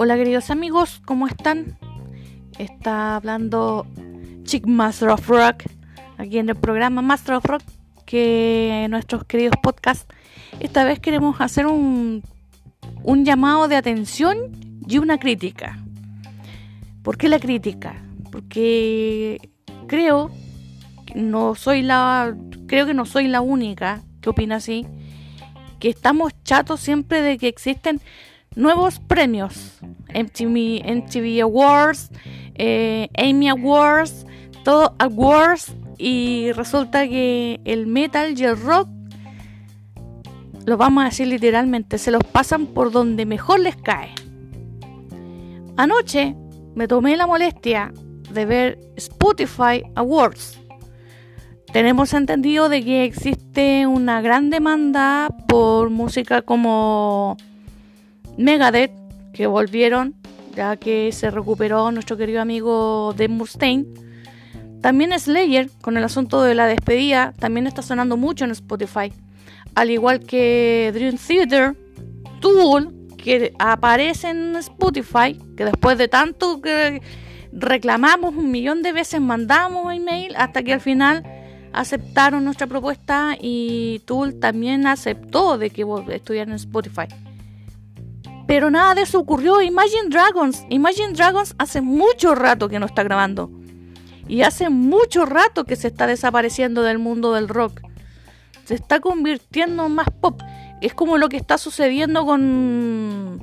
Hola queridos amigos, ¿cómo están? Está hablando Chick Master of Rock aquí en el programa Master of Rock que nuestros queridos podcasts. Esta vez queremos hacer un, un llamado de atención y una crítica. ¿Por qué la crítica? Porque creo no soy la creo que no soy la única que opina así que estamos chatos siempre de que existen nuevos premios. MTV, MTV Awards, eh, Amy Awards, todo Awards. Y resulta que el metal y el rock, lo vamos a decir literalmente, se los pasan por donde mejor les cae. Anoche me tomé la molestia de ver Spotify Awards. Tenemos entendido de que una gran demanda por música como Megadeth, que volvieron, ya que se recuperó nuestro querido amigo Dave Mustaine. También Slayer, con el asunto de la despedida, también está sonando mucho en Spotify. Al igual que Dream Theater, Tool, que aparece en Spotify, que después de tanto que reclamamos un millón de veces, mandamos email, hasta que al final aceptaron nuestra propuesta y Tool también aceptó de que estuvieran en Spotify. Pero nada de eso ocurrió. Imagine Dragons. Imagine Dragons hace mucho rato que no está grabando. Y hace mucho rato que se está desapareciendo del mundo del rock. Se está convirtiendo en más pop. Es como lo que está sucediendo con.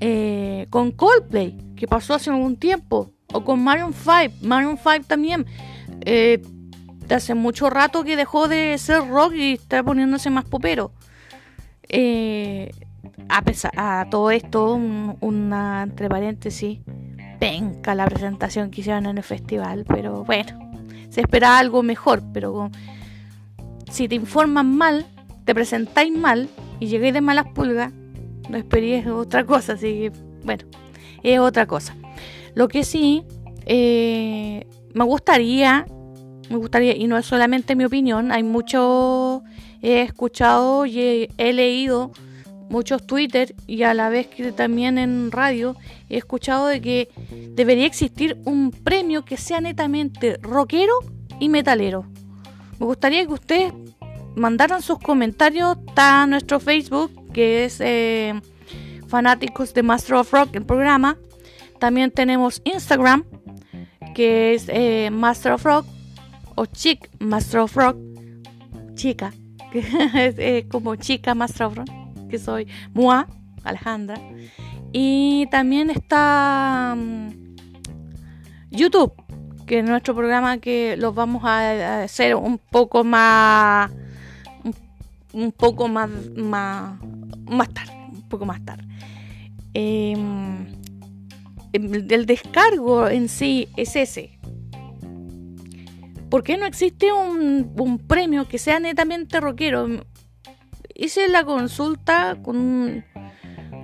Eh, con Coldplay, que pasó hace algún tiempo. O con Maroon 5. Maroon 5 también. Eh, hace mucho rato que dejó de ser rock y está poniéndose más popero. Eh, a pesar a todo esto, una entre paréntesis, penca la presentación que hicieron en el festival, pero bueno, se espera algo mejor, pero si te informan mal, te presentáis mal y llegáis de malas pulgas, no esperéis otra cosa, así que bueno, es otra cosa. Lo que sí, eh, me gustaría, me gustaría, y no es solamente mi opinión, hay mucho, he escuchado y he leído muchos Twitter y a la vez que también en radio he escuchado de que debería existir un premio que sea netamente rockero y metalero. Me gustaría que ustedes mandaran sus comentarios a nuestro Facebook, que es eh, Fanáticos de Master of Rock, el programa. También tenemos Instagram, que es eh, Master of Rock, o Chic Master of Rock, chica, que es eh, como chica Master of Rock que soy Mua, Alejandra. Y también está mm, YouTube, que es nuestro programa que los vamos a hacer un poco más un, poco más, más más tarde, un poco más tarde. Em, el descargo en sí es ese. ¿Por qué no existe un, un premio que sea netamente rockero? hice la consulta con un,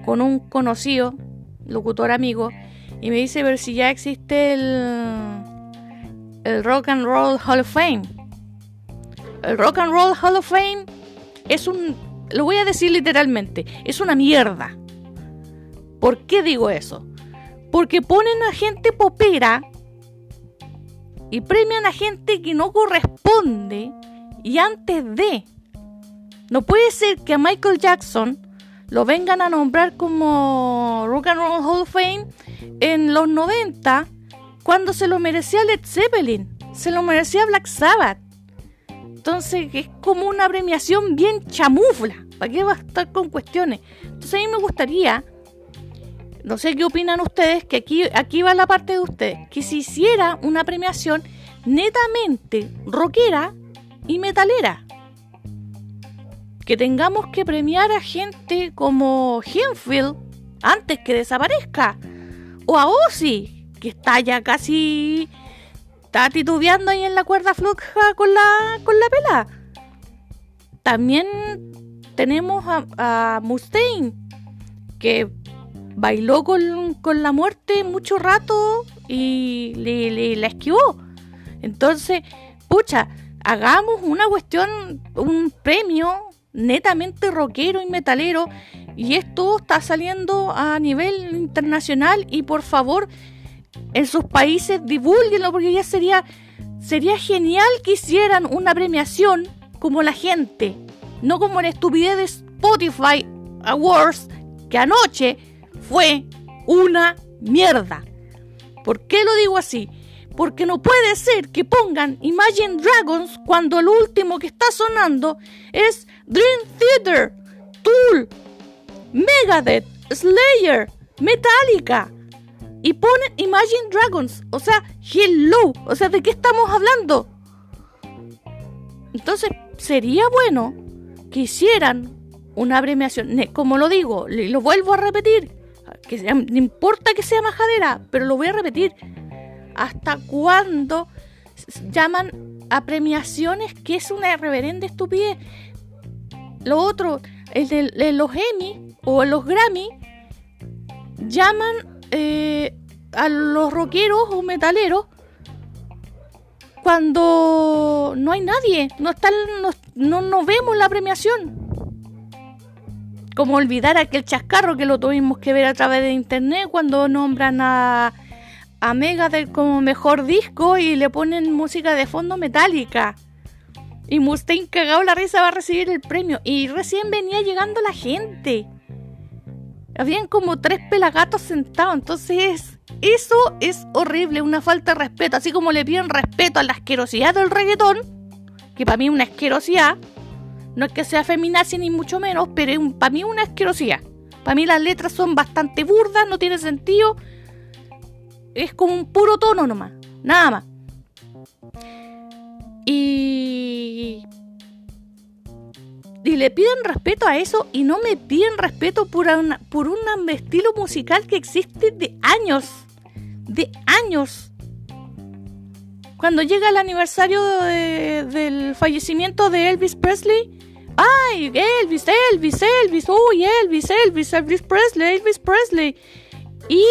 con un conocido, locutor amigo, y me dice ver si ya existe el, el Rock and Roll Hall of Fame. El Rock and Roll Hall of Fame es un, lo voy a decir literalmente, es una mierda. ¿Por qué digo eso? Porque ponen a gente popera y premian a gente que no corresponde y antes de no puede ser que a Michael Jackson lo vengan a nombrar como Rock and Roll Hall of Fame en los 90 cuando se lo merecía Led Zeppelin, se lo merecía Black Sabbath. Entonces es como una premiación bien chamufla. ¿Para qué va a estar con cuestiones? Entonces a mí me gustaría, no sé qué opinan ustedes, que aquí, aquí va la parte de ustedes, que se hiciera una premiación netamente rockera y metalera que tengamos que premiar a gente como Henfield antes que desaparezca. O a Ozzy, que está ya casi. está titubeando ahí en la cuerda floja con la, con la pela. También tenemos a, Mustaine, que bailó con, con, la muerte mucho rato y le, le, la esquivó. Entonces, pucha, hagamos una cuestión, un premio netamente rockero y metalero. Y esto está saliendo a nivel internacional y por favor en sus países divulguenlo porque ya sería sería genial que hicieran una premiación como la gente, no como la estupidez de Spotify Awards que anoche fue una mierda. ¿Por qué lo digo así? Porque no puede ser que pongan Imagine Dragons cuando el último que está sonando es Dream Theater, Tool, Megadeth, Slayer, Metallica. Y ponen Imagine Dragons. O sea, hello. O sea, ¿de qué estamos hablando? Entonces, sería bueno que hicieran una premiación. Como lo digo, lo vuelvo a repetir. No importa que sea majadera, pero lo voy a repetir hasta cuándo llaman a premiaciones que es una reverenda estupidez. Lo otro, el de, los Emmy o los Grammy, llaman eh, a los rockeros o metaleros cuando no hay nadie, no están, no, no, vemos la premiación. Como olvidar aquel chascarro que lo tuvimos que ver a través de internet cuando nombran a a Megadeth como mejor disco y le ponen música de fondo metálica. Y Mustaine cagado la risa va a recibir el premio. Y recién venía llegando la gente. Habían como tres pelagatos sentados. Entonces, eso es horrible, una falta de respeto. Así como le piden respeto a la asquerosidad del reggaetón, que para mí es una asquerosidad. No es que sea feminazi ni mucho menos, pero para mí una asquerosidad. Para mí las letras son bastante burdas, no tiene sentido es como un puro tono nomás, nada más. Y... Y le piden respeto a eso y no me piden respeto por, por un estilo musical que existe de años. De años. Cuando llega el aniversario del fallecimiento de Elvis Presley, ¡ay! Elvis, Elvis, Elvis, uy, Elvis, Elvis, Elvis Presley, Elvis Presley. Y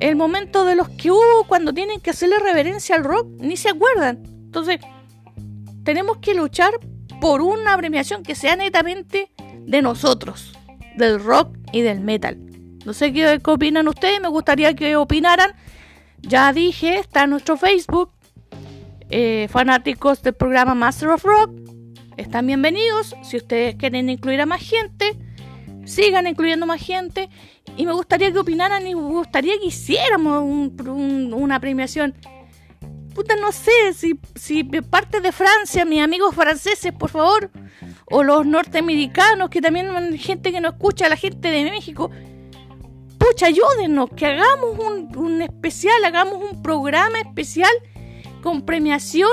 el momento de los que hubo cuando tienen que hacerle reverencia al rock, ni se acuerdan. Entonces, tenemos que luchar por una premiación que sea netamente de nosotros, del rock y del metal. No sé qué, opinan ustedes, me gustaría que opinaran. Ya dije, está en nuestro Facebook, eh, fanáticos del programa Master of Rock. Están bienvenidos. Si ustedes quieren incluir a más gente, sigan incluyendo más gente y me gustaría que opinaran y me gustaría que hiciéramos una premiación. Puta, no sé si, si parte de Francia, mis amigos franceses, por favor, o los norteamericanos, que también hay gente que no escucha, la gente de México. Pucha, ayúdenos, que hagamos un, especial, hagamos un programa especial con premiación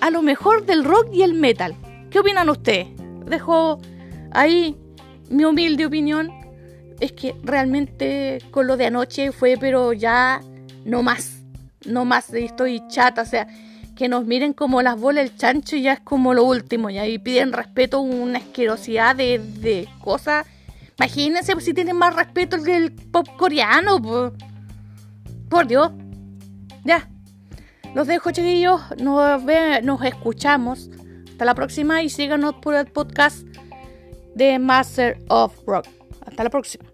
a lo mejor del rock y el metal. ¿Qué opinan ustedes? Dejo ahí mi humilde opinión es que realmente con lo de anoche fue, pero ya no más, no más, estoy chata, o sea, que nos miren como las bolas del chancho ya es como lo último, y ahí piden respeto, una asquerosidad de, de cosas. Imagínense si tienen más respeto que el pop coreano, por Dios. Ya, los dejo, chiquillos, nos, nos escuchamos. Hasta la próxima y síganos por el podcast de Master of Rock. Hasta la próxima.